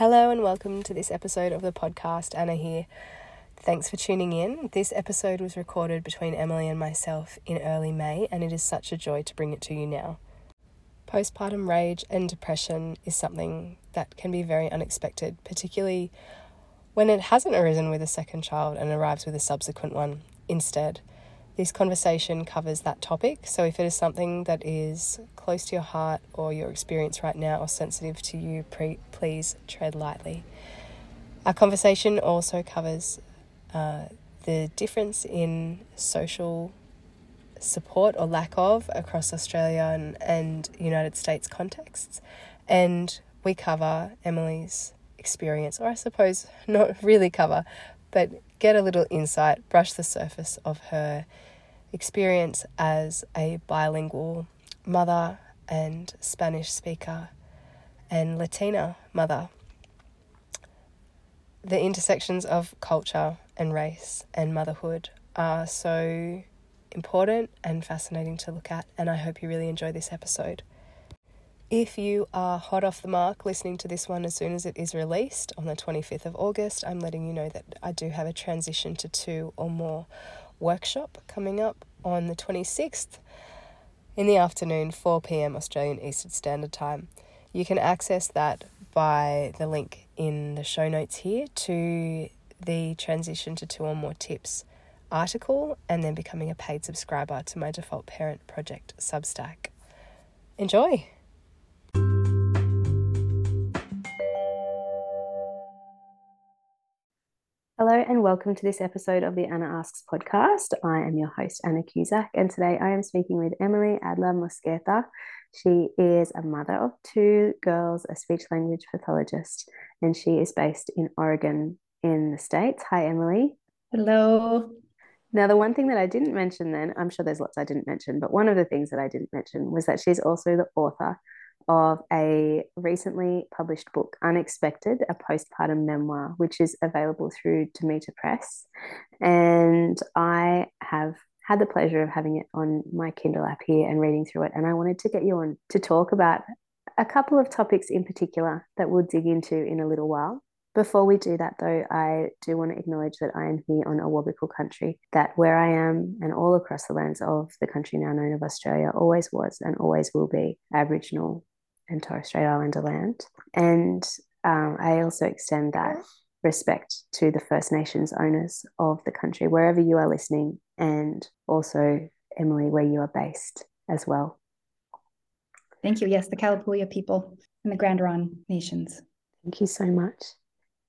Hello and welcome to this episode of the podcast. Anna here. Thanks for tuning in. This episode was recorded between Emily and myself in early May, and it is such a joy to bring it to you now. Postpartum rage and depression is something that can be very unexpected, particularly when it hasn't arisen with a second child and arrives with a subsequent one instead. This conversation covers that topic, so if it is something that is close to your heart or your experience right now or sensitive to you, pre- please tread lightly. Our conversation also covers uh, the difference in social support or lack of across Australia and, and United States contexts. And we cover Emily's experience, or I suppose not really cover, but get a little insight, brush the surface of her experience as a bilingual mother and Spanish speaker and Latina mother. The intersections of culture and race and motherhood are so important and fascinating to look at, and I hope you really enjoy this episode. If you are hot off the mark listening to this one as soon as it is released on the 25th of August, I'm letting you know that I do have a transition to two or more workshop coming up on the 26th in the afternoon, 4 pm Australian Eastern Standard Time. You can access that by the link in the show notes here to the transition to two or more tips article and then becoming a paid subscriber to my default parent project Substack. Enjoy! And welcome to this episode of the Anna Asks podcast. I am your host, Anna Cusack, and today I am speaking with Emily Adler Mosqueda. She is a mother of two girls, a speech language pathologist, and she is based in Oregon in the States. Hi, Emily. Hello. Now, the one thing that I didn't mention then, I'm sure there's lots I didn't mention, but one of the things that I didn't mention was that she's also the author of a recently published book, Unexpected, a postpartum memoir, which is available through Demeter Press. And I have had the pleasure of having it on my Kindle app here and reading through it. And I wanted to get you on to talk about a couple of topics in particular that we'll dig into in a little while. Before we do that, though, I do want to acknowledge that I am here on Awabakal country, that where I am and all across the lands of the country now known of Australia always was and always will be Aboriginal and Torres Strait Islander land. And um, I also extend that respect to the First Nations owners of the country, wherever you are listening, and also, Emily, where you are based as well. Thank you. Yes, the Kalapuya people and the Grand Ronde Nations. Thank you so much.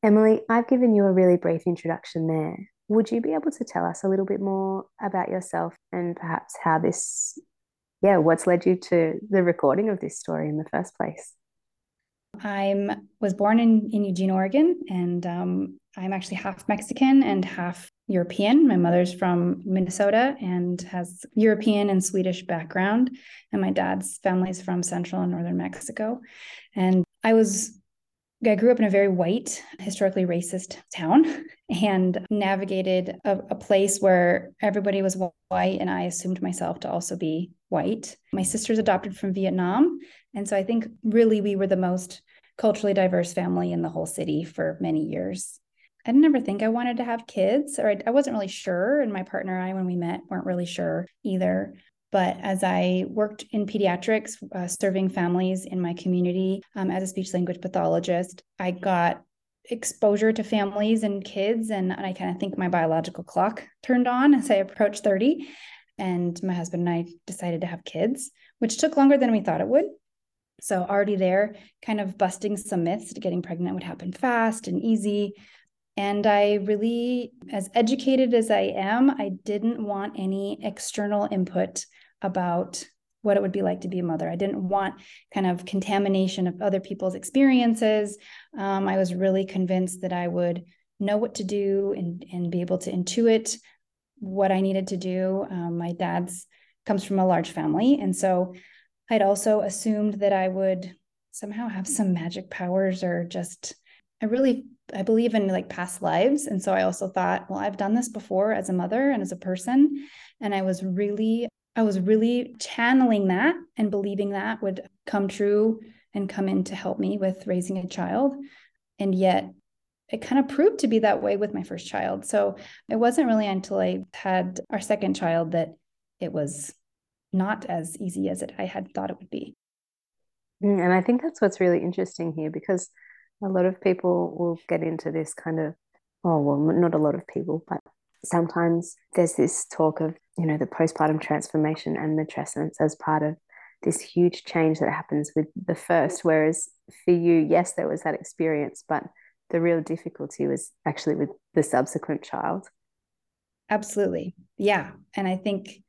Emily, I've given you a really brief introduction there. Would you be able to tell us a little bit more about yourself and perhaps how this yeah, what's led you to the recording of this story in the first place? I was born in, in Eugene, Oregon, and um, I'm actually half Mexican and half European. My mother's from Minnesota and has European and Swedish background, and my dad's family's from Central and Northern Mexico. And I was I grew up in a very white, historically racist town and navigated a, a, place where everybody was white, and I assumed myself to also be white. My sister's adopted from Vietnam. And so I think really we were the most culturally diverse family in the whole city for many years. I didn't ever think I wanted to have kids, or I, I wasn't really sure. And my partner and I, when we met, weren't really sure either. But as I worked in pediatrics, uh, serving families in my community um, as a speech language pathologist, I got exposure to families and kids. And, I kind of think my biological clock turned on as I approached 30. And my husband and I decided to have kids, which took longer than we thought it would. So, already there, kind of busting some myths, that getting pregnant would happen fast and easy. And I really, as educated as I am, I didn't want any external input about what it would be like to be a mother. I didn't want kind of contamination of other people's experiences. Um, I was really convinced that I would know what to do and, and be able to intuit what I needed to do. Um, my dad's comes from a large family. And so I'd also assumed that I would somehow have some magic powers or just, I really, I believe in like past lives. And so I also thought, well, I've done this before as a mother and as a person. And I was really I was really channeling that and believing that would come true and come in to help me with raising a child. And yet it kind of proved to be that way with my first child. So it wasn't really until I had our second child that it was not as easy as it I had thought it would be. Mm, and I think that's what's really interesting here because a lot of people will get into this kind of, oh, well, not a lot of people, but sometimes there's this talk of, you know, the postpartum transformation and matrescence as part of this huge change that happens with the first. Whereas for you, yes, there was that experience, but the real difficulty was actually with the subsequent child. Absolutely. Yeah. And I think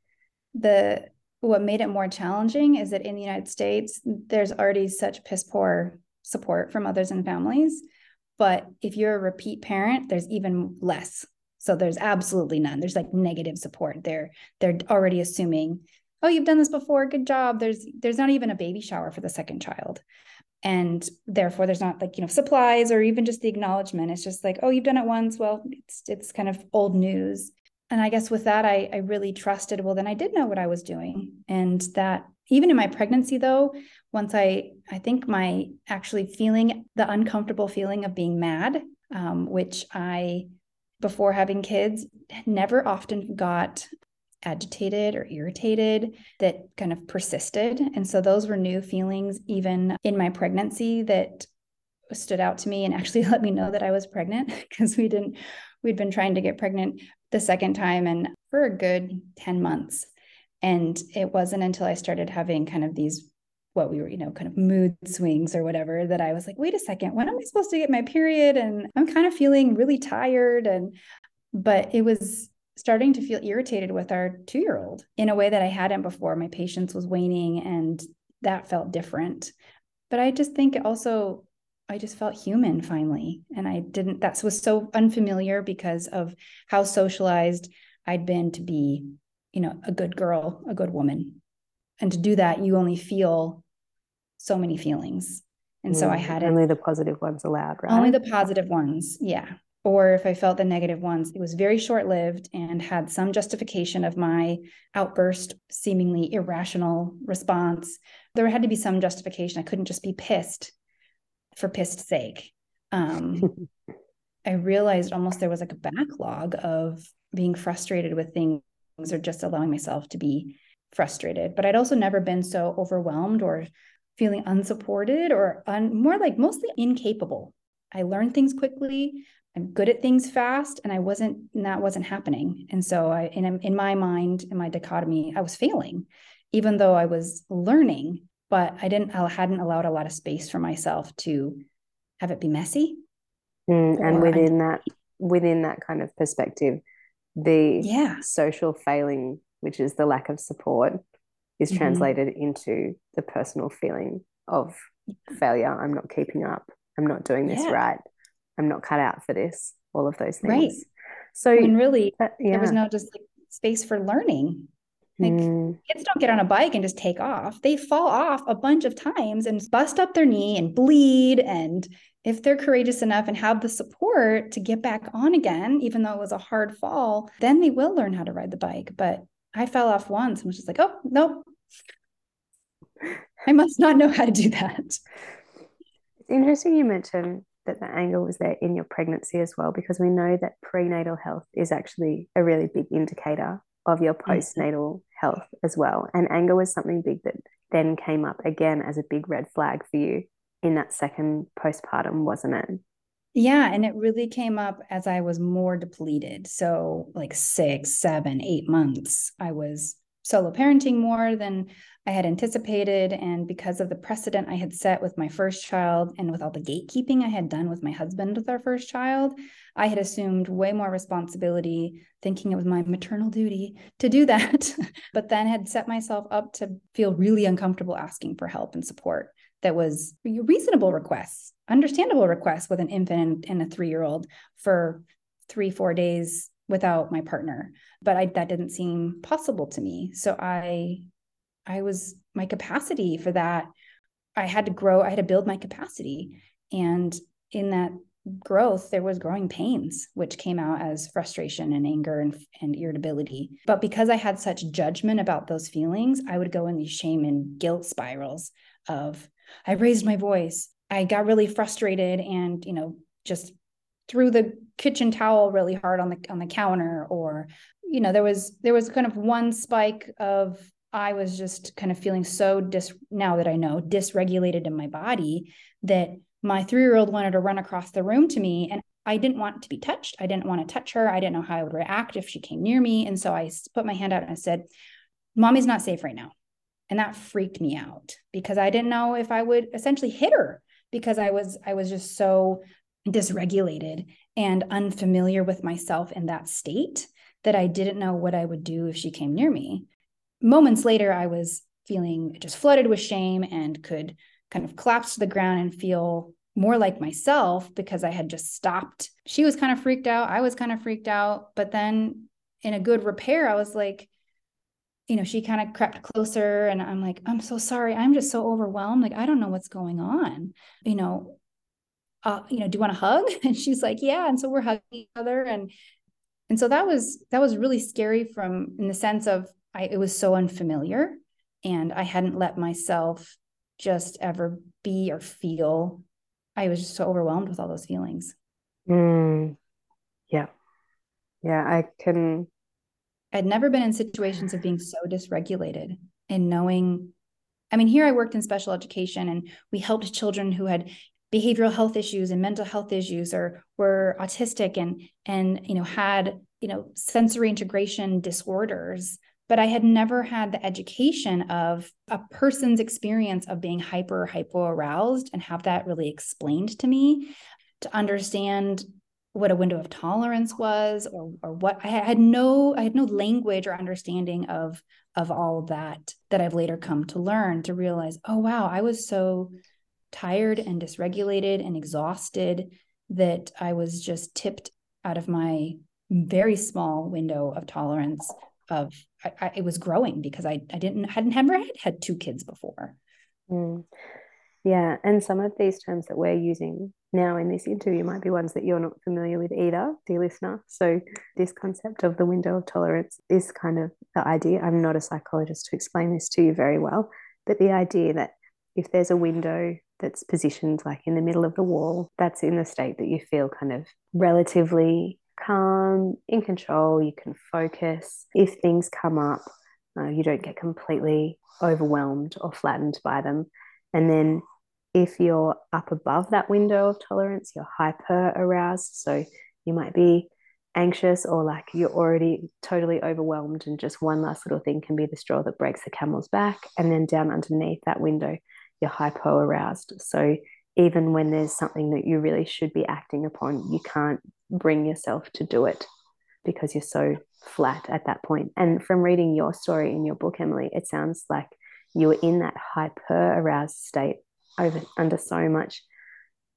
the what made it more challenging is that in the United States, there's already such piss poor support from others and families. But if you're a repeat parent, there's even less. So there's absolutely none. There's like negative support. They're they're already assuming, oh, you've done this before. Good job. There's there's not even a baby shower for the second child. And therefore there's not like, you know, supplies or even just the acknowledgement. It's just like, oh, you've done it once. Well, it's it's kind of old news and I guess with that, I, I really trusted, well, then I did know what I was doing. And that even in my pregnancy, though, once I, I think my actually feeling the uncomfortable feeling of being mad, um, which I, before having kids, never often got agitated or irritated that kind of persisted. And so those were new feelings, even in my pregnancy, that stood out to me and actually let me know that I was pregnant because we didn't, we'd been trying to get pregnant the second time and for a good 10 months. And it wasn't until I started having kind of these what we were, you know, kind of mood swings or whatever that I was like, wait a second, when am I supposed to get my period? And I'm kind of feeling really tired. And, but it was starting to feel irritated with our two year old in a way that I hadn't before. My patience was waning and that felt different. But I just think also I just felt human finally. And I didn't, that was so unfamiliar because of how socialized I'd been to be, you know, a good girl, a good woman. And to do that, you only feel so many feelings. And mm, so I mm, had only the positive ones allowed, right? Only the positive ones. Yeah. Or if I felt the negative ones, it was very short lived and had some justification of my outburst, seemingly irrational response. There had to be some justification. I couldn't just be pissed for pissed sake. Um, I realized almost there was like a backlog of being frustrated with things or just allowing myself to be frustrated. But I'd also never been so overwhelmed or feeling unsupported or un- more like mostly incapable. I learned things quickly. I'm good at things fast, and I wasn't. And that wasn't happening. And so, I in in my mind, in my dichotomy, I was failing, even though I was learning but I didn't I hadn't allowed a lot of space for myself to have it be messy. Mm, and within that within that kind of perspective, the yeah. social failing, which is the lack of support, is mm-hmm. translated into the personal feeling of failure. I'm not keeping up. I'm not doing this yeah. right. I'm not cut out for this. All of those things. Right. So, and really, yeah. there was no just like space for learning. Like mm. kids don't get on a bike and just take off. They fall off a bunch of times and bust up their knee and bleed. And if they're courageous enough and have the support to get back on again, even though it was a hard fall, then they will learn how to ride the bike. But I fell off once and was just like, oh, nope. I must not know how to do that. It's interesting you mentioned that the anger was there in your pregnancy as well, because we know that prenatal health is actually a really big indicator of your postnatal health as well. And anger was something big that then came up again as a big red flag for you in that second postpartum, wasn't it? Yeah. And it really came up as I was more depleted. So, like six, seven, eight months, I was solo parenting more than I had anticipated. And because of the precedent I had set with my first child and with all the gatekeeping I had done with my husband with our first child, I had assumed way more responsibility, thinking it was my maternal duty to do that, but then had set myself up to feel really uncomfortable asking for help and support that was reasonable requests, understandable requests with an infant and a three year old for three, four days without my partner but I, that didn't seem possible to me. So i i was my capacity for that i had to grow i had to build my capacity. And in that growth there was growing pains which came out as frustration and anger and, and irritability. But because i had such judgment about those feelings i would go in these shame and guilt spirals of i raised my voice. I got really frustrated and, you know, just threw the kitchen towel really hard on the on the counter or you know there was there was kind of one spike of I was just kind of feeling so dis now that I know dysregulated in my body that my three year old wanted to run across the room to me and I didn't want to be touched. I didn't want to touch her. I didn't know how I would react if she came near me. And so I put my hand out and I said, Mommy's not safe right now. And that freaked me out because I didn't know if I would essentially hit her because I was I was just so dysregulated and unfamiliar with myself in that state that I didn't know what I would do if she came near me. Moments later, I was feeling just flooded with shame and could kind of collapse to the ground and feel more like myself because I had just stopped. She was kind of freaked out. I was kind of freaked out. But then in a good repair, I was like, you know, she kind of crept closer and I'm like, I'm so sorry. I'm just so overwhelmed. Like, I don't know what's going on. You know, uh, you know, do you want a hug? And she's like, yeah. And so we're hugging each other. And and so that was that was really scary from in the sense of I it was so unfamiliar and I hadn't let myself just ever be or feel. I was just so overwhelmed with all those feelings. Mm, yeah. Yeah, I can. I'd never been in situations of being so dysregulated and knowing. I mean, here I worked in special education and we helped children who had behavioral health issues and mental health issues or were autistic and and you know had you know sensory integration disorders. But I had never had the education of a person's experience of being hyper hypo aroused and have that really explained to me to understand what a window of tolerance was or, or what I had no I had no language or understanding of of all of that that I've later come to learn to realize oh wow I was so tired and dysregulated and exhausted that I was just tipped out of my very small window of tolerance of I, I, it was growing because I I didn't hadn't never had had two kids before. Mm. Yeah, and some of these terms that we're using now in this interview might be ones that you're not familiar with either, dear listener. So this concept of the window of tolerance is kind of the idea. I'm not a psychologist to explain this to you very well, but the idea that if there's a window that's positioned like in the middle of the wall, that's in the state that you feel kind of relatively calm, in control, you can focus. If things come up, uh, you don't get completely overwhelmed or flattened by them. And then if you're up above that window of tolerance, you're hyper aroused. So you might be anxious or like you're already totally overwhelmed, and just one last little thing can be the straw that breaks the camel's back. And then down underneath that window, you're hypo aroused. So even when there's something that you really should be acting upon, you can't bring yourself to do it because you're so flat at that point. And from reading your story in your book, Emily, it sounds like you were in that hyper aroused state over under so much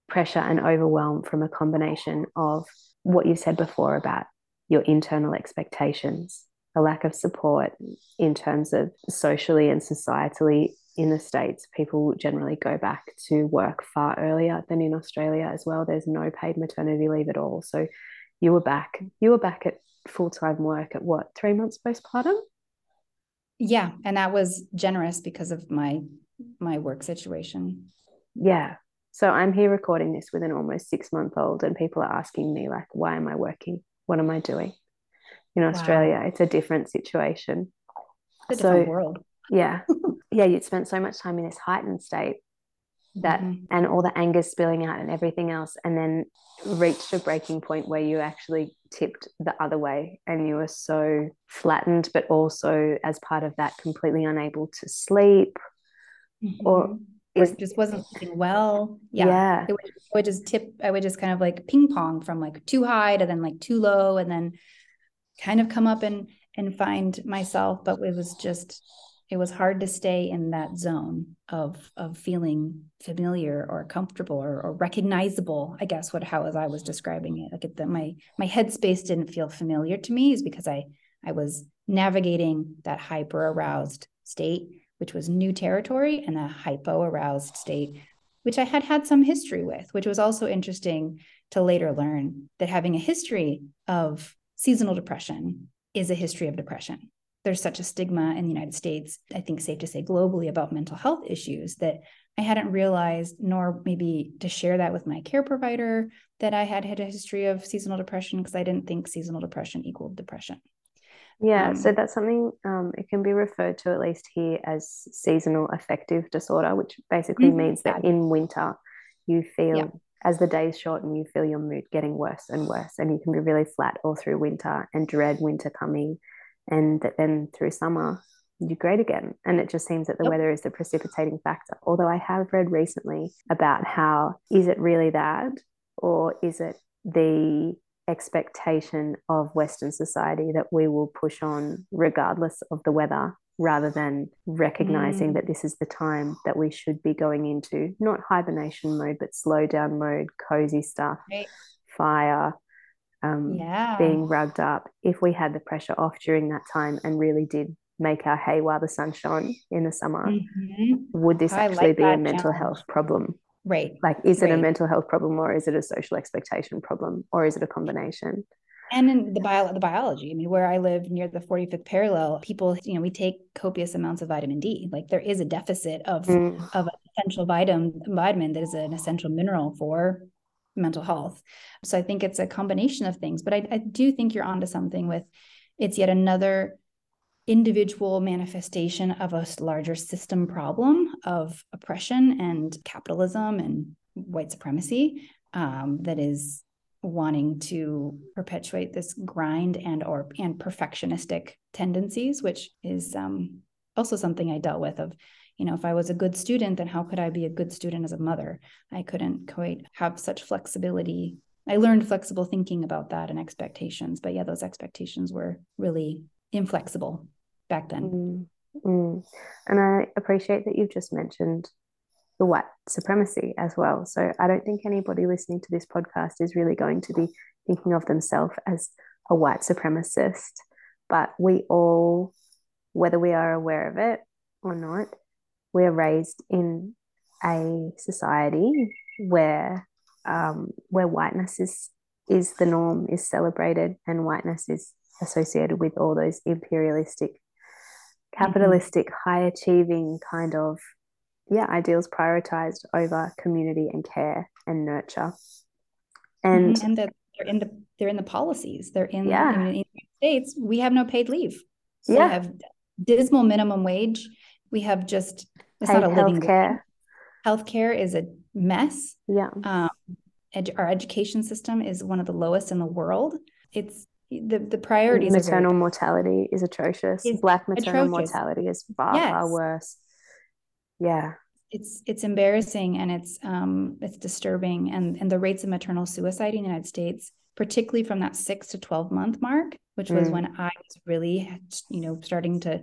pressure and overwhelm from a combination of what you've said before about your internal expectations, a lack of support in terms of socially and societally in the States, people generally go back to work far earlier than in Australia as well. There's no paid maternity leave at all. So you were back, you were back at full time work at what, three months postpartum? Yeah. And that was generous because of my my work situation. Yeah. So I'm here recording this with an almost six month old, and people are asking me, like, why am I working? What am I doing? In Australia, wow. it's a different situation. It's a so, different world. Yeah. yeah, you'd spent so much time in this heightened state that mm-hmm. and all the anger spilling out and everything else and then reached a breaking point where you actually tipped the other way and you were so flattened but also as part of that completely unable to sleep mm-hmm. or is, it just wasn't sleeping well yeah, yeah. It, would, it would just tip i would just kind of like ping pong from like too high to then like too low and then kind of come up and and find myself but it was just it was hard to stay in that zone of of feeling familiar or comfortable or, or recognizable i guess what how as i was describing it. Like it, the, my my headspace didn't feel familiar to me is because i i was navigating that hyper aroused state which was new territory and a hypo aroused state which i had had some history with which was also interesting to later learn that having a history of seasonal depression is a history of depression there's such a stigma in the United States, I think safe to say globally about mental health issues that I hadn't realized, nor maybe to share that with my care provider, that I had had a history of seasonal depression because I didn't think seasonal depression equaled depression. Yeah, um, so that's something um, it can be referred to at least here as seasonal affective disorder, which basically mm-hmm. means that in winter you feel yeah. as the days shorten, you feel your mood getting worse and worse, and you can be really flat all through winter and dread winter coming, and that then through summer you're great again. And it just seems that the yep. weather is the precipitating factor. Although I have read recently about how is it really that, or is it the expectation of Western society that we will push on regardless of the weather rather than recognizing mm. that this is the time that we should be going into not hibernation mode, but slow down mode, cozy stuff, right. fire, um, yeah. being rugged up. If we had the pressure off during that time and really did make our hay while the sun shone in the summer, mm-hmm. would this I actually like be a mental challenge. health problem? Right. Like, is right. it a mental health problem or is it a social expectation problem or is it a combination? And in the bio, the biology, I mean, where I live near the 45th parallel, people, you know, we take copious amounts of vitamin D. Like there is a deficit of mm. of an essential vitamin vitamin that is an essential mineral for mental health. So I think it's a combination of things. But I, I do think you're onto something with it's yet another individual manifestation of a larger system problem of oppression and capitalism and white supremacy um, that is wanting to perpetuate this grind and or and perfectionistic tendencies which is um, also something i dealt with of you know if i was a good student then how could i be a good student as a mother i couldn't quite have such flexibility i learned flexible thinking about that and expectations but yeah those expectations were really inflexible back then. Mm, mm. And I appreciate that you've just mentioned the white supremacy as well. So I don't think anybody listening to this podcast is really going to be thinking of themselves as a white supremacist, but we all, whether we are aware of it or not, we are raised in a society where um, where whiteness is is the norm, is celebrated, and whiteness is associated with all those imperialistic capitalistic, mm-hmm. high achieving kind of yeah ideals prioritized over community and care and nurture. And, mm-hmm. and they're in the they're in the policies. They're in, yeah. in the United States. We have no paid leave. So yeah. We have dismal minimum wage. We have just it's not a living healthcare. Healthcare is a mess. Yeah. Um, our education system is one of the lowest in the world. It's the the priorities maternal very, mortality is atrocious black maternal atrocious. mortality is far yes. far worse yeah it's it's embarrassing and it's um it's disturbing and and the rates of maternal suicide in the united states particularly from that 6 to 12 month mark which was mm. when i was really you know starting to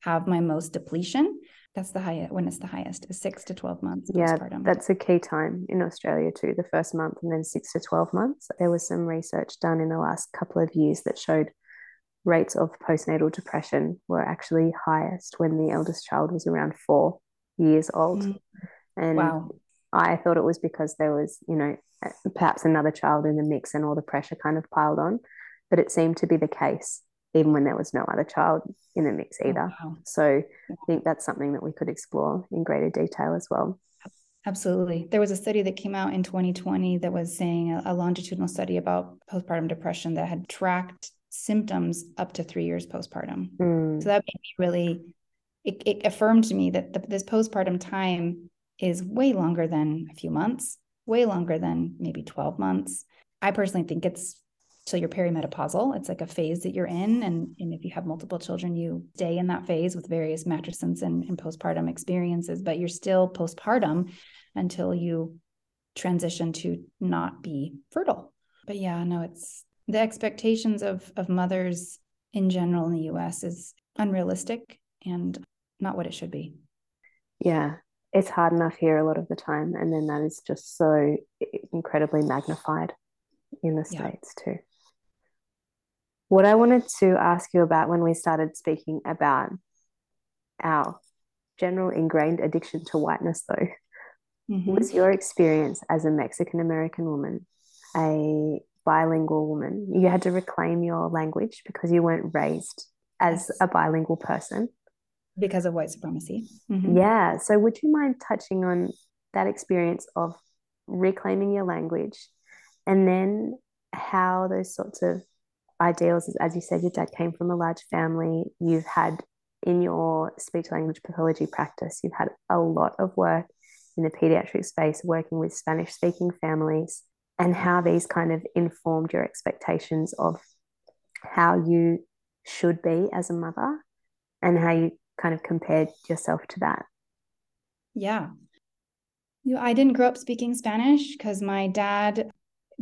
have my most depletion that's the highest when it's the highest is six to 12 months yeah that's a key time in australia too the first month and then six to 12 months there was some research done in the last couple of years that showed rates of postnatal depression were actually highest when the eldest child was around four years old mm. and wow. i thought it was because there was you know perhaps another child in the mix and all the pressure kind of piled on but it seemed to be the case even when there was no other child in the mix oh, either. Oh, wow. So I think that's something that we could explore in greater detail as well. Absolutely. There was a study that came out in 2020 that was saying a, a longitudinal study about postpartum depression that had tracked symptoms up to three years postpartum. Mm. So that made me really, it, it affirmed to me that the, this postpartum time is way longer than a few months, way longer than maybe 12 months. I personally think it's till you're perimenopausal. It's like a phase that you're in. And, and if you have multiple children, you stay in that phase with various matrescence and, and postpartum experiences, but you're still postpartum until you transition to not be fertile. But yeah, no, it's the expectations of of mothers in general in the US is unrealistic and not what it should be. Yeah. It's hard enough here a lot of the time. And then that is just so incredibly magnified in the yeah. States too. What I wanted to ask you about when we started speaking about our general ingrained addiction to whiteness, though, mm-hmm. was your experience as a Mexican American woman, a bilingual woman. You had to reclaim your language because you weren't raised as a bilingual person. because of white supremacy. Mm-hmm. Yeah. So, would you mind touching on that experience of reclaiming your language and then how those sorts of ideals, as you said, your dad came from a large family, you've had in your speech language pathology practice, you've had a lot of work in the pediatric space working with Spanish speaking families, and how these kind of informed your expectations of how you should be as a mother and how you kind of compared yourself to that. Yeah. I didn't grow up speaking Spanish because my dad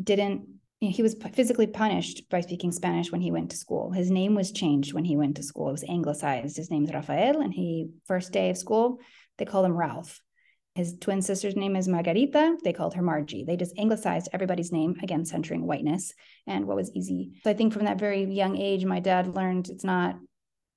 didn't he was physically punished by speaking Spanish when he went to school. His name was changed when he went to school. It was anglicized. His name's Rafael, and he first day of school they called him Ralph. His twin sister's name is Margarita. They called her Margie. They just anglicized everybody's name, again, centering whiteness and what was easy. So I think from that very young age, my dad learned it's not,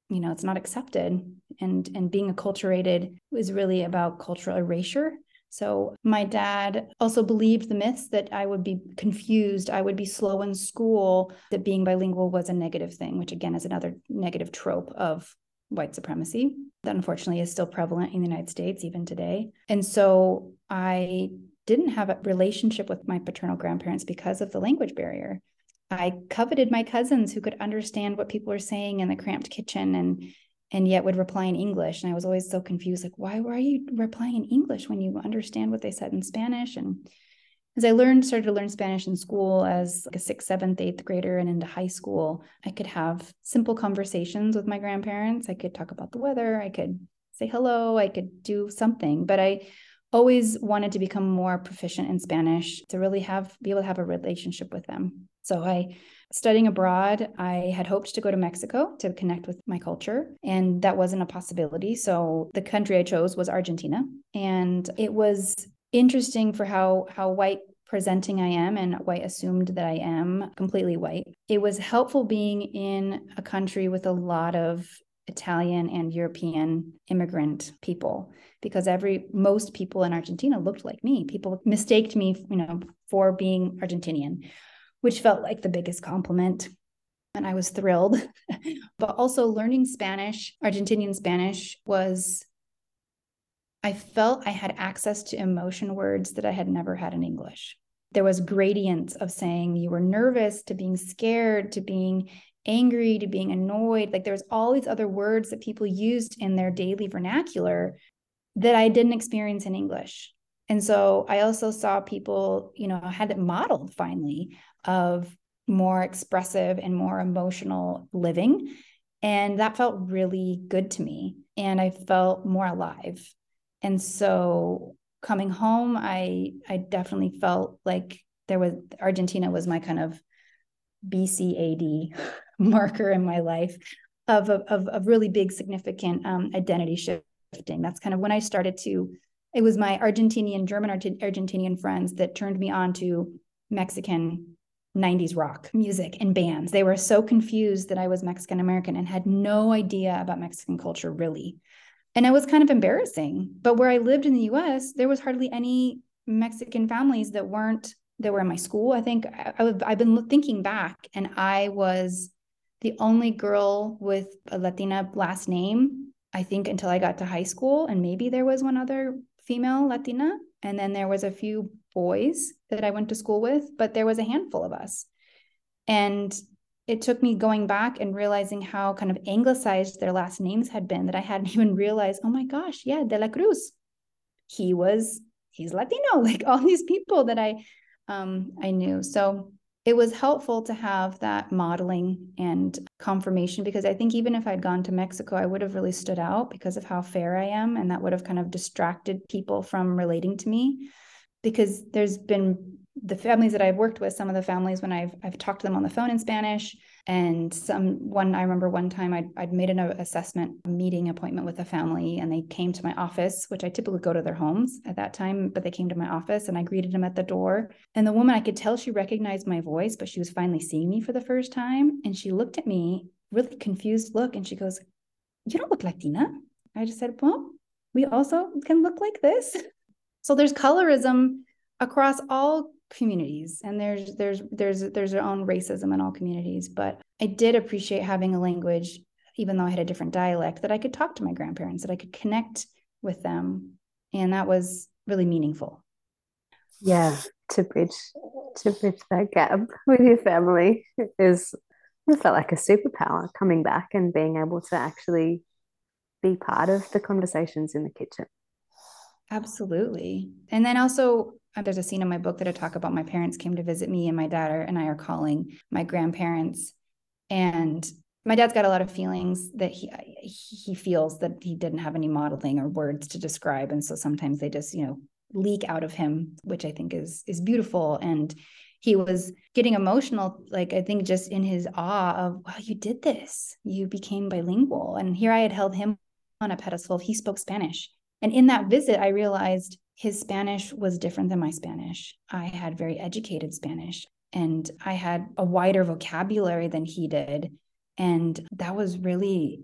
you know, it's not accepted. And and being acculturated was really about cultural erasure so my dad also believed the myths that I would be confused, I would be slow in school, that being bilingual was a negative thing, which again is another negative trope of white supremacy that unfortunately is still prevalent in the United States even today. And so I didn't have a relationship with my paternal grandparents because of the language barrier. I coveted my cousins who could understand what people were saying in the cramped kitchen and and yet would reply in English. And I was always so confused, like, why were you replying in English when you understand what they said in Spanish? And as I learned, started to learn Spanish in school as like a sixth, seventh, eighth grader and into high school, I could have simple conversations with my grandparents. I could talk about the weather. I could say hello. I could do something. But I always wanted to become more proficient in Spanish to really have be able to have a relationship with them. So I Studying abroad, I had hoped to go to Mexico to connect with my culture, and that wasn't a possibility. So the country I chose was Argentina. And it was interesting for how how white presenting I am and white assumed that I am completely white. It was helpful being in a country with a lot of Italian and European immigrant people because every most people in Argentina looked like me. People mistaked me, you know, for being Argentinian which felt like the biggest compliment. And I was thrilled. but also learning Spanish, Argentinian Spanish, was, I felt I had access to emotion words that I had never had in English. There was gradients of saying you were nervous to being scared to being angry to being annoyed. Like there's all these other words that people used in their daily vernacular that I didn't experience in English. And so I also saw people, you know, had it modeled finally of more expressive and more emotional living. And that felt really good to me. And I felt more alive. And so coming home, I I definitely felt like there was Argentina was my kind of BCAD marker in my life of of of really big significant um, identity shifting. That's kind of when I started to. It was my Argentinian, German Argentinian friends that turned me on to Mexican 90s rock music and bands. They were so confused that I was Mexican American and had no idea about Mexican culture, really. And it was kind of embarrassing. But where I lived in the US, there was hardly any Mexican families that weren't, that were in my school. I think I, I've been thinking back, and I was the only girl with a Latina last name, I think, until I got to high school. And maybe there was one other female Latina. And then there was a few boys that I went to school with, but there was a handful of us. And it took me going back and realizing how kind of anglicized their last names had been that I hadn't even realized, oh my gosh, yeah, De La Cruz. He was, he's Latino, like all these people that I um I knew. So it was helpful to have that modeling and confirmation because I think even if I'd gone to Mexico, I would have really stood out because of how fair I am. And that would have kind of distracted people from relating to me because there's been the families that I've worked with, some of the families when I've I've talked to them on the phone in Spanish, and some one I remember one time I'd, I'd made an assessment meeting appointment with a family, and they came to my office, which I typically go to their homes at that time, but they came to my office, and I greeted them at the door, and the woman I could tell she recognized my voice, but she was finally seeing me for the first time, and she looked at me really confused look, and she goes, "You don't look Latina." I just said, "Well, we also can look like this." So there's colorism across all communities and there's there's there's there's their own racism in all communities but i did appreciate having a language even though I had a different dialect, that I could talk to my grandparents, that I could connect with them. And that was really meaningful. Yeah, to bridge to bridge that gap with your family is it felt like a superpower coming back and being able to actually be part of the conversations in the kitchen. Absolutely. And then also uh, there's a scene in my book that I talk about my parents came to visit me and my daughter and I are calling my grandparents. And my dad's got a lot of feelings that he he feels that he didn't have any modeling or words to describe. And so sometimes they just you know leak out of him which i think is is beautiful. And he was getting emotional like i think just in his awe of wow you did this. You became bilingual. And here i had held him on a pedestal. He spoke spanish and in that visit i realized his spanish was different than my spanish i had very educated spanish and i had a wider vocabulary than he did and that was really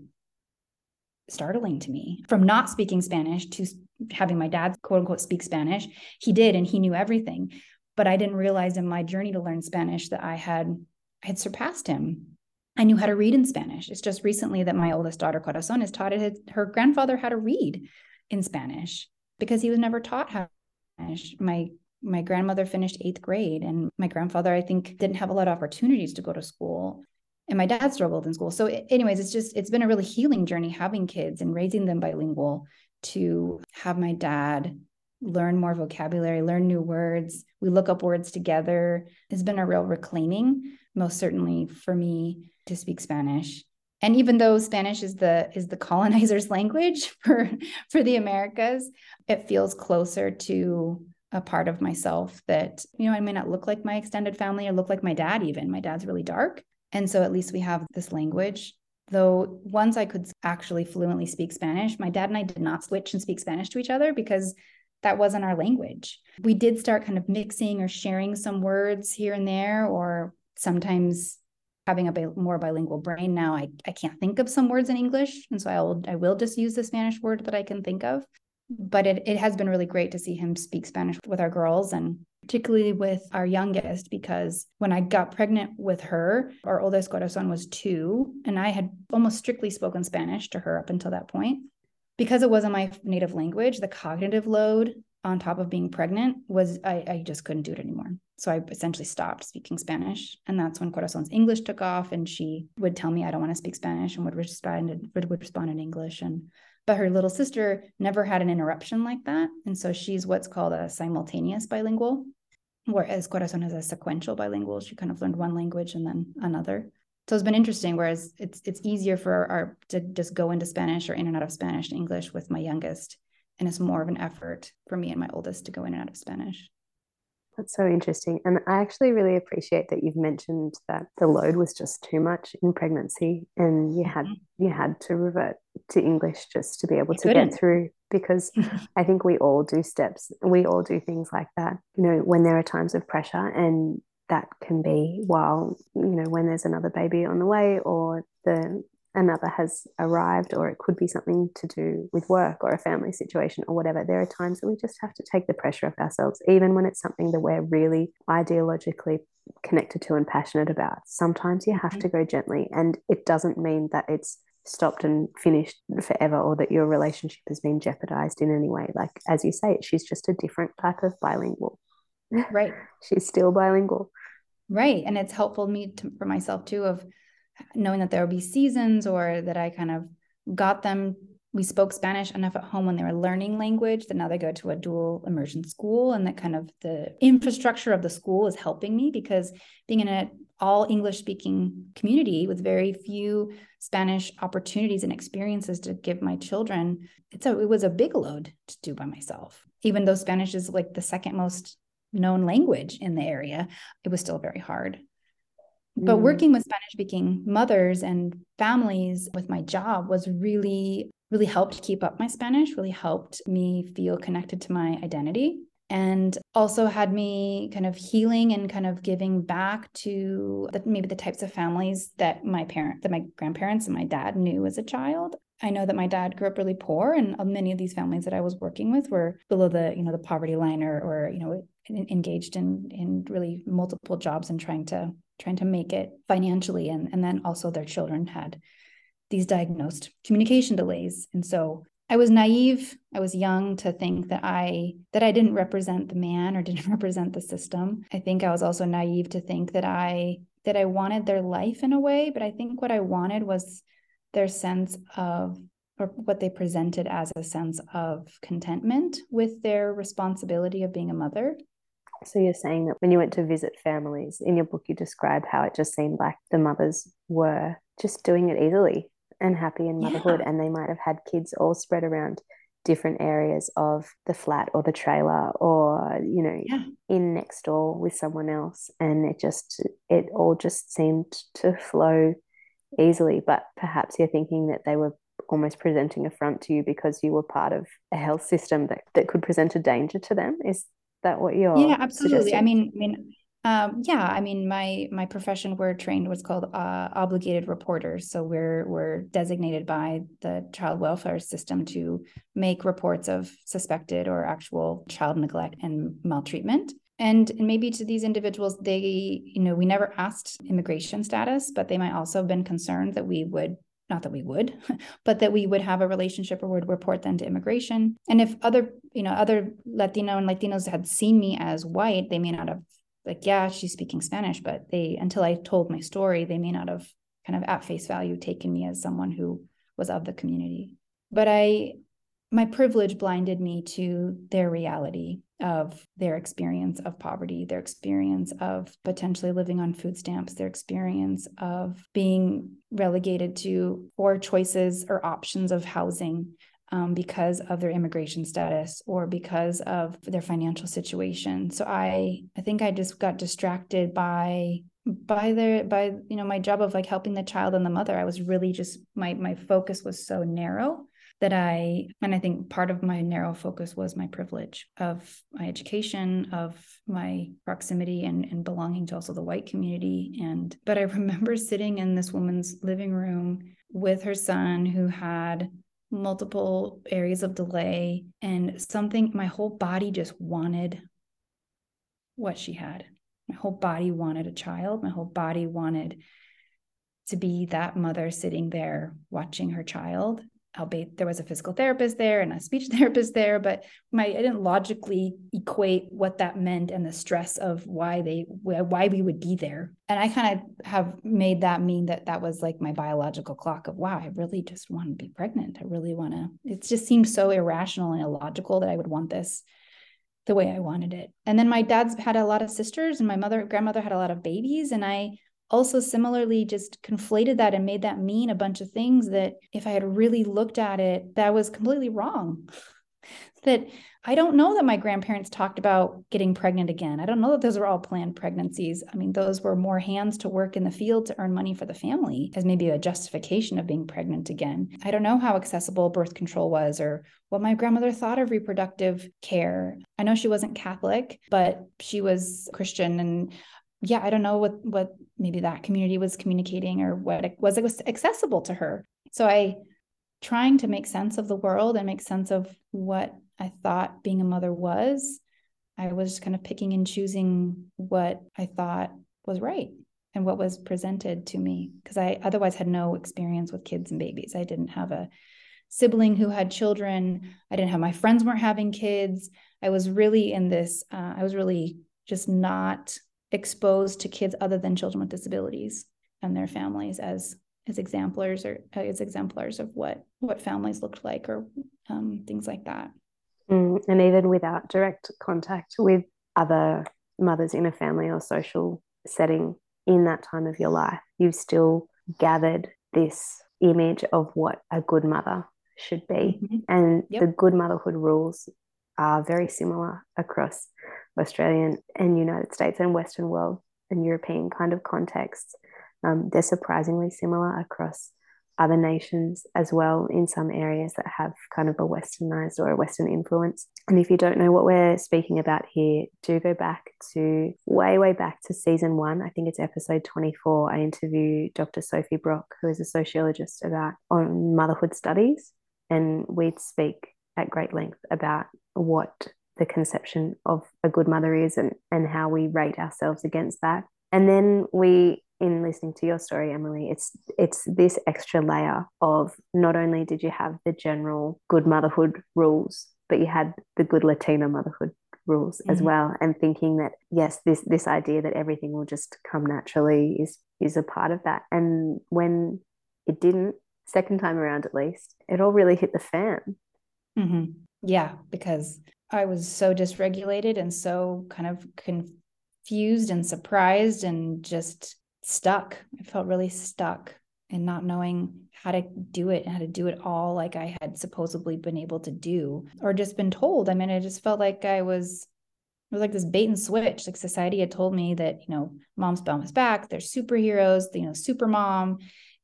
startling to me from not speaking Spanish to having my dad quote unquote speak Spanish. He did and he knew everything. But I didn't realize in my journey to learn Spanish that I had I had surpassed him. I knew how to read in Spanish. It's just recently that my oldest daughter, Corazon, has taught it, her grandfather how to read in Spanish because he was never taught how Spanish. My my grandmother finished eighth grade, and my grandfather, I think, didn't have a lot of opportunities to go to school. And my dad struggled in school. So anyways it's just it's been a really healing journey having kids and raising them bilingual to have my dad learn more vocabulary learn new words. We look up words together. Has been a real reclaiming most certainly for me to speak spanish and even though spanish is the is the colonizer's language for for the americas it feels closer to a part of myself that you know i may not look like my extended family or look like my dad even my dad's really dark and so at least we have this language. Though once I could actually fluently speak Spanish, my dad and I did not switch and speak Spanish to each other because that wasn't our language. We did start kind of mixing or sharing some words here and there, or sometimes having a bi- more bilingual brain now, I, I can't think of some words in English. And so I will, I will just use the Spanish word that I can think of. But it, it has been really great to see him speak Spanish with our girls. And particularly with our youngest, because when I got pregnant with her, our oldest Corazon was two, and I had almost strictly spoken Spanish to her up until that point. Because it wasn't my native language, the cognitive load on top of being pregnant was I, I just couldn't do it anymore. So I essentially stopped speaking Spanish. And that's when Corazon's English took off and she would tell me I don't want to speak Spanish and would respond would, respond in English. And but her little sister never had an interruption like that. And so she's what's called a simultaneous bilingual, whereas Corazon is a sequential bilingual. She kind of learned one language and then another. So it's been interesting. Whereas it's it's easier for our to just go into Spanish or in and out of Spanish to English with my youngest, and it's more of an effort for me and my oldest to go in and out of Spanish. That's so interesting. And I actually really appreciate that you've mentioned that the load was just too much in pregnancy and you had mm-hmm. you had to revert to English just to be able to get through because I think we all do steps, we all do things like that, you know, when there are times of pressure and that can be while, you know, when there's another baby on the way or the another has arrived, or it could be something to do with work or a family situation or whatever. There are times that we just have to take the pressure off ourselves, even when it's something that we're really ideologically connected to and passionate about. Sometimes you have to mm-hmm. go gently, and it doesn't mean that it's stopped and finished forever or that your relationship has been jeopardized in any way. Like, as you say, she's just a different type of bilingual. Right. she's still bilingual. Right. And it's helpful me to, for myself too of knowing that there will be seasons or that I kind of got them. We spoke Spanish enough at home when they were learning language that now they go to a dual immersion school and that kind of the infrastructure of the school is helping me because being in an all English speaking community with very few Spanish opportunities and experiences to give my children, it's a, it was a big load to do by myself. Even though Spanish is like the second most known language in the area, it was still very hard. But mm. working with Spanish speaking mothers and families with my job was really, really helped keep up my Spanish, really helped me feel connected to my identity and also had me kind of healing and kind of giving back to the, maybe the types of families that my parent that my grandparents and my dad knew as a child i know that my dad grew up really poor and many of these families that i was working with were below the you know the poverty line or or you know engaged in in really multiple jobs and trying to trying to make it financially and and then also their children had these diagnosed communication delays. And so I was naive. I was young to think that I that I didn't represent the man or didn't represent the system. I think I was also naive to think that I that I wanted their life in a way, but I think what I wanted was their sense of or what they presented as a sense of contentment with their responsibility of being a mother. So you're saying that when you went to visit families in your book, you described how it just seemed like the mothers were just doing it easily and happy in motherhood, yeah. and they might have had kids all spread around different areas of the flat or the trailer or you know yeah. in next door with someone else and it just it all just seemed to flow easily but perhaps you're thinking that they were almost presenting a front to you because you were part of a health system that, that could present a danger to them is that what you're yeah absolutely suggesting? i mean i mean um, yeah, I mean, my my profession we're trained what's called uh, obligated reporters. So we're we're designated by the child welfare system to make reports of suspected or actual child neglect and maltreatment. And, and maybe to these individuals, they, you know, we never asked immigration status, but they might also have been concerned that we would not that we would, but that we would have a relationship or would report them to immigration. And if other, you know, other Latino and Latinos had seen me as white, they may not have like, yeah, she's speaking Spanish, but they, until I told my story, they may not have kind of at face value taken me as someone who was of the community. But I, my privilege blinded me to their reality of their experience of poverty, their experience of potentially living on food stamps, their experience of being relegated to poor choices or options of housing um, because of their immigration status or because of their financial situation. So I I think I just got distracted by by their by you know my job of like helping the child and the mother. I was really just my my focus was so narrow that I and I think part of my narrow focus was my privilege of my education, of my proximity and, and belonging to also the white community. And but I remember sitting in this woman's living room with her son who had multiple areas of delay and something my whole body just wanted what she had. My whole body wanted a child. My whole body wanted to be that mother sitting there watching her child albeit there was a physical therapist there and a speech therapist there but my i didn't logically equate what that meant and the stress of why they why we would be there. And i kind of have made that mean that that was like my biological clock of wow i really just want to be pregnant. I really want to it just seems so irrational and illogical that i would want this the way i wanted it. And then my dad's had a lot of sisters and my mother grandmother had a lot of babies and i also similarly just conflated that and made that mean a bunch of things that if I had really looked at it, that was completely wrong. that I don't know that my grandparents talked about getting pregnant again. I don't know that those were all planned pregnancies. I mean, those were more hands to work in the field to earn money for the family as maybe a justification of being pregnant again. I don't know how accessible birth control was or what my grandmother thought of reproductive care. I know she wasn't Catholic, but she was Christian and yeah, I don't know what what maybe that community was communicating or what it was it was accessible to her. So I trying to make sense of the world and make sense of what I thought being a mother was. I was kind of picking and choosing what I thought was right and what was presented to me because I otherwise had no experience with kids and babies. I didn't have a sibling who had children. I didn't have my friends weren't having kids. I was really in this. Uh, I was really just not exposed to kids other than children with disabilities and their families as as exemplars or as exemplars of what what families looked like or um, things like that mm, and even without direct contact with other mothers in a family or social setting in that time of your life you've still gathered this image of what a good mother should be mm-hmm. and yep. the good motherhood rules are very similar across Australian and United States and Western world and European kind of contexts. Um, they're surprisingly similar across other nations as well in some areas that have kind of a westernized or a western influence. And if you don't know what we're speaking about here do go back to way way back to season one. I think it's episode 24 i interview dr sophie brock who is a sociologist about on motherhood studies. And we'd speak at great length about what the conception of a good mother is and, and how we rate ourselves against that. And then we in listening to your story, Emily, it's it's this extra layer of not only did you have the general good motherhood rules, but you had the good Latina motherhood rules mm-hmm. as well and thinking that yes this this idea that everything will just come naturally is is a part of that and when it didn't second time around at least it all really hit the fan mm-hmm. yeah because i was so dysregulated and so kind of confused and surprised and just stuck i felt really stuck and not knowing how to do it and how to do it all like I had supposedly been able to do or just been told. I mean, I just felt like I was it was like this bait and switch. Like society had told me that, you know, moms bounce back, they're superheroes, you know, super mom.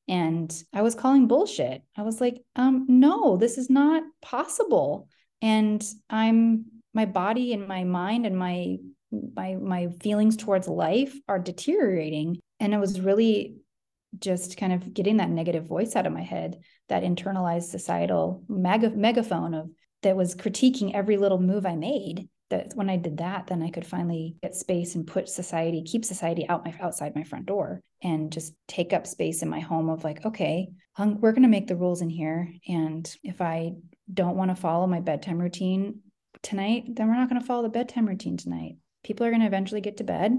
And I was calling bullshit. I was like, um, no, this is not possible. And I'm my body and my mind and my my my feelings towards life are deteriorating. And it was really just kind of getting that negative voice out of my head, that internalized societal mega, megaphone of that was critiquing every little move I made. That when I did that, then I could finally get space and put society, keep society out my outside my front door, and just take up space in my home of like, okay, we're going to make the rules in here, and if I don't want to follow my bedtime routine tonight, then we're not going to follow the bedtime routine tonight. People are going to eventually get to bed,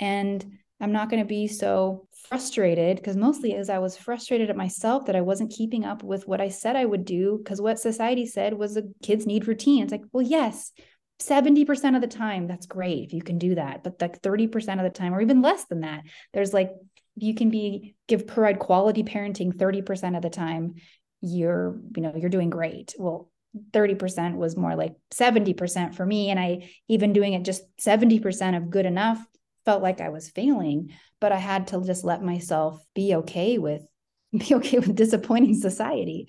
and I'm not going to be so frustrated because mostly as I was frustrated at myself that I wasn't keeping up with what I said I would do because what society said was the kids need routine. It's like, well, yes, 70% of the time, that's great if you can do that. But like 30% of the time, or even less than that, there's like, you can be give provide quality parenting 30% of the time, you're, you know, you're doing great. Well, 30% was more like 70% for me. And I even doing it just 70% of good enough felt like I was failing, but I had to just let myself be okay with be okay with disappointing society.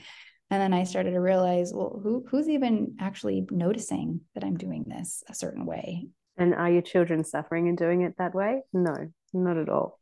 And then I started to realize, well, who who's even actually noticing that I'm doing this a certain way? And are your children suffering and doing it that way? No, not at all.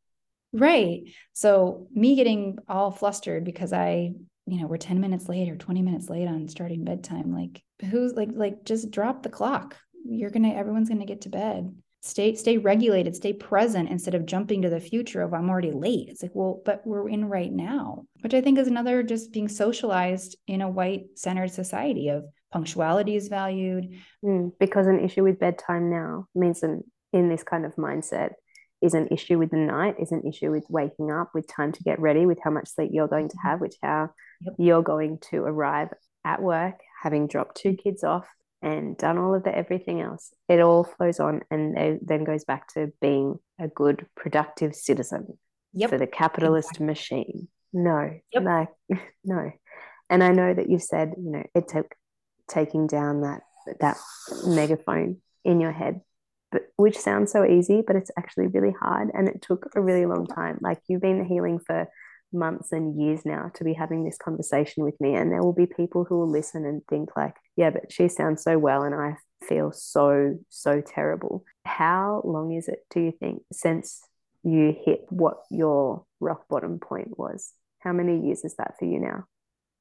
Right. So me getting all flustered because I, you know, we're 10 minutes late or 20 minutes late on starting bedtime. Like who's like like just drop the clock. You're gonna everyone's gonna get to bed stay stay regulated stay present instead of jumping to the future of i'm already late it's like well but we're in right now which i think is another just being socialized in a white centered society of punctuality is valued mm, because an issue with bedtime now means an, in this kind of mindset is an issue with the night is an issue with waking up with time to get ready with how much sleep you're going to mm-hmm. have which how yep. you're going to arrive at work having dropped two kids off and done all of the everything else, it all flows on and then goes back to being a good, productive citizen yep. for the capitalist exactly. machine. No, yep. like no. And I know that you've said, you know, it took taking down that that megaphone in your head, but which sounds so easy, but it's actually really hard and it took a really long time. Like you've been healing for months and years now to be having this conversation with me and there will be people who will listen and think like yeah but she sounds so well and i feel so so terrible. How long is it do you think since you hit what your rock bottom point was? How many years is that for you now?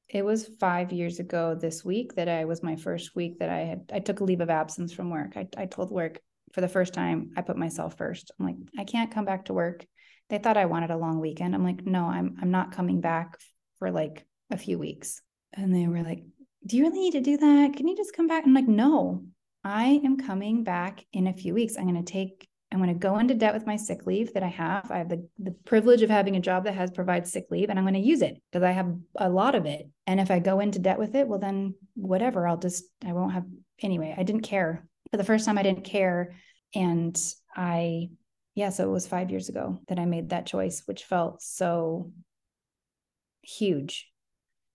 It was five years ago this week that i was my first week that i had i took a leave of absence from work. I, I told work for the first time i put myself first. I'm like i can't come back to work they thought I wanted a long weekend. I'm like, no, I'm I'm not coming back for like a few weeks. And they were like, do you really need to do that? Can you just come back? I'm like, no, I am coming back in a few weeks. I'm going to take, I'm going to go into debt with my sick leave that I have. I have the, the privilege of having a job that has provides sick leave and I'm going to use it because I have a lot of it. And if I go into debt with it, well, then whatever, I'll just, I won't have, anyway, I didn't care. For the first time, I didn't care. And I yeah, so it was five years ago that I made that choice, which felt so huge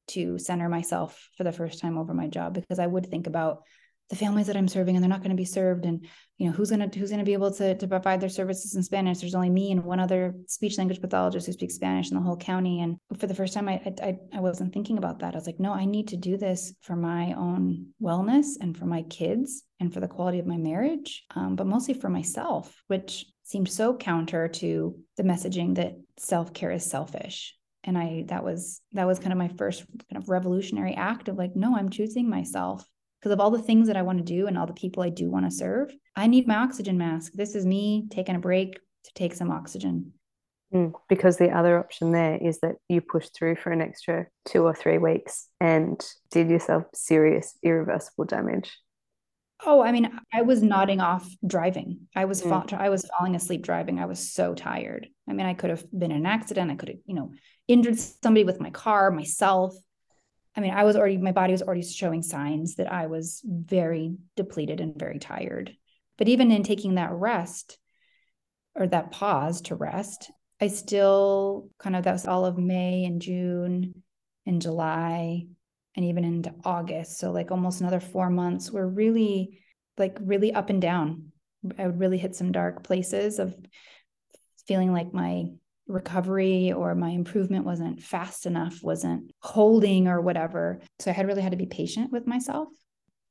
to center myself for the first time over my job because I would think about the families that I'm serving and they're not going to be served and you know who's going to who's going to be able to to provide their services in Spanish? There's only me and one other speech language pathologist who speaks Spanish in the whole county. And for the first time I I I wasn't thinking about that. I was like no I need to do this for my own wellness and for my kids and for the quality of my marriage um, but mostly for myself which seemed so counter to the messaging that self-care is selfish. And i that was that was kind of my first kind of revolutionary act of like no i'm choosing myself. Because of all the things that i want to do and all the people i do want to serve i need my oxygen mask. This is me taking a break to take some oxygen. Mm, because the other option there is that you push through for an extra two or three weeks and did yourself serious, irreversible damage. Oh, I mean, I was nodding off driving. I was mm. fa- I was falling asleep driving. I was so tired. I mean, I could have been in an accident. I could have, you know, injured somebody with my car, myself. I mean, I was already my body was already showing signs that I was very depleted and very tired. But even in taking that rest or that pause to rest, I still kind of that was all of May and June and July and even into August. So like almost another four months were really like really up and down. I would really hit some dark places of feeling like my recovery or my improvement wasn't fast enough, wasn't holding or whatever. So I had really had to be patient with myself.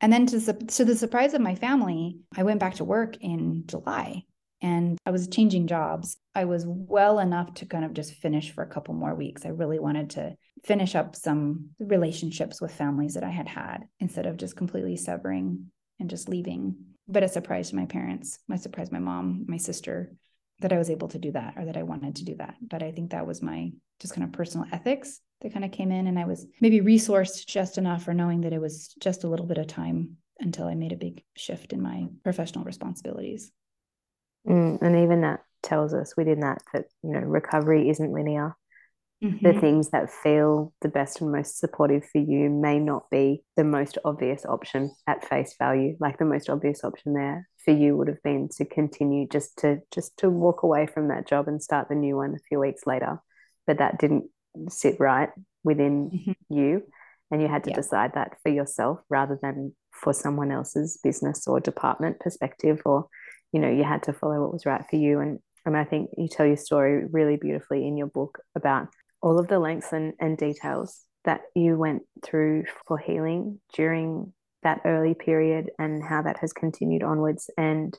And then to, to the surprise of my family, I went back to work in July and I was changing jobs. I was well enough to kind of just finish for a couple more weeks. I really wanted to finish up some relationships with families that I had had instead of just completely severing and just leaving. But a surprise to my parents, my surprise, my mom, my sister, that I was able to do that or that I wanted to do that. But I think that was my just kind of personal ethics that kind of came in. And I was maybe resourced just enough for knowing that it was just a little bit of time until I made a big shift in my professional responsibilities. Mm, and even that tells us within that that, you know, recovery isn't linear. Mm-hmm. The things that feel the best and most supportive for you may not be the most obvious option at face value. Like the most obvious option there for you would have been to continue just to just to walk away from that job and start the new one a few weeks later. But that didn't sit right within mm-hmm. you. And you had to yeah. decide that for yourself rather than for someone else's business or department perspective or, you know, you had to follow what was right for you. And and I think you tell your story really beautifully in your book about all of the lengths and, and details that you went through for healing during that early period and how that has continued onwards and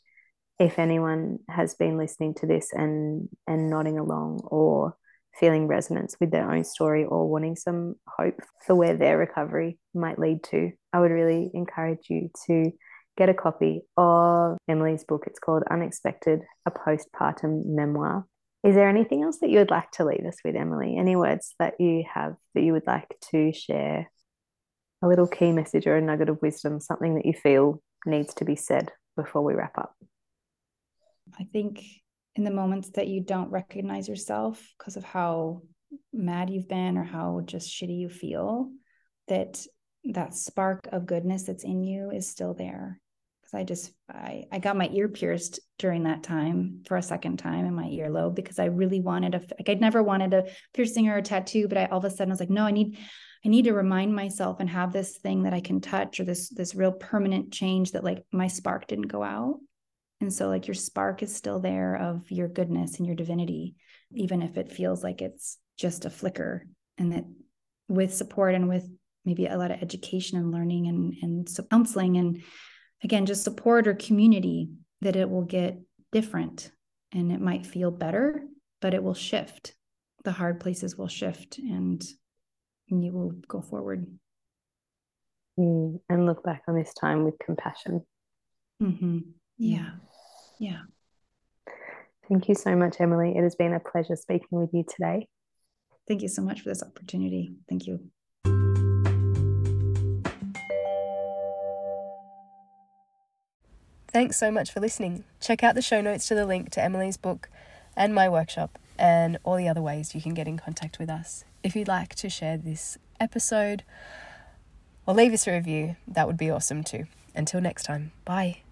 if anyone has been listening to this and and nodding along or feeling resonance with their own story or wanting some hope for where their recovery might lead to i would really encourage you to get a copy of emily's book it's called unexpected a postpartum memoir is there anything else that you would like to leave us with, Emily? Any words that you have that you would like to share? A little key message or a nugget of wisdom, something that you feel needs to be said before we wrap up? I think in the moments that you don't recognize yourself because of how mad you've been or how just shitty you feel, that that spark of goodness that's in you is still there because I just I I got my ear pierced during that time for a second time in my earlobe because I really wanted a like I'd never wanted a piercing or a tattoo, but I all of a sudden I was like, no, I need I need to remind myself and have this thing that I can touch or this this real permanent change that like my spark didn't go out. And so like your spark is still there of your goodness and your divinity, even if it feels like it's just a flicker. And that with support and with maybe a lot of education and learning and and so counseling and again, just support or community, that it will get different and it might feel better, but it will shift. The hard places will shift and you will go forward. Mm, and look back on this time with compassion. Mm-hmm. Yeah. Yeah. Thank you so much, Emily. It has been a pleasure speaking with you today. Thank you so much for this opportunity. Thank you. Thanks so much for listening. Check out the show notes to the link to Emily's book and my workshop and all the other ways you can get in contact with us. If you'd like to share this episode or leave us a review, that would be awesome too. Until next time, bye.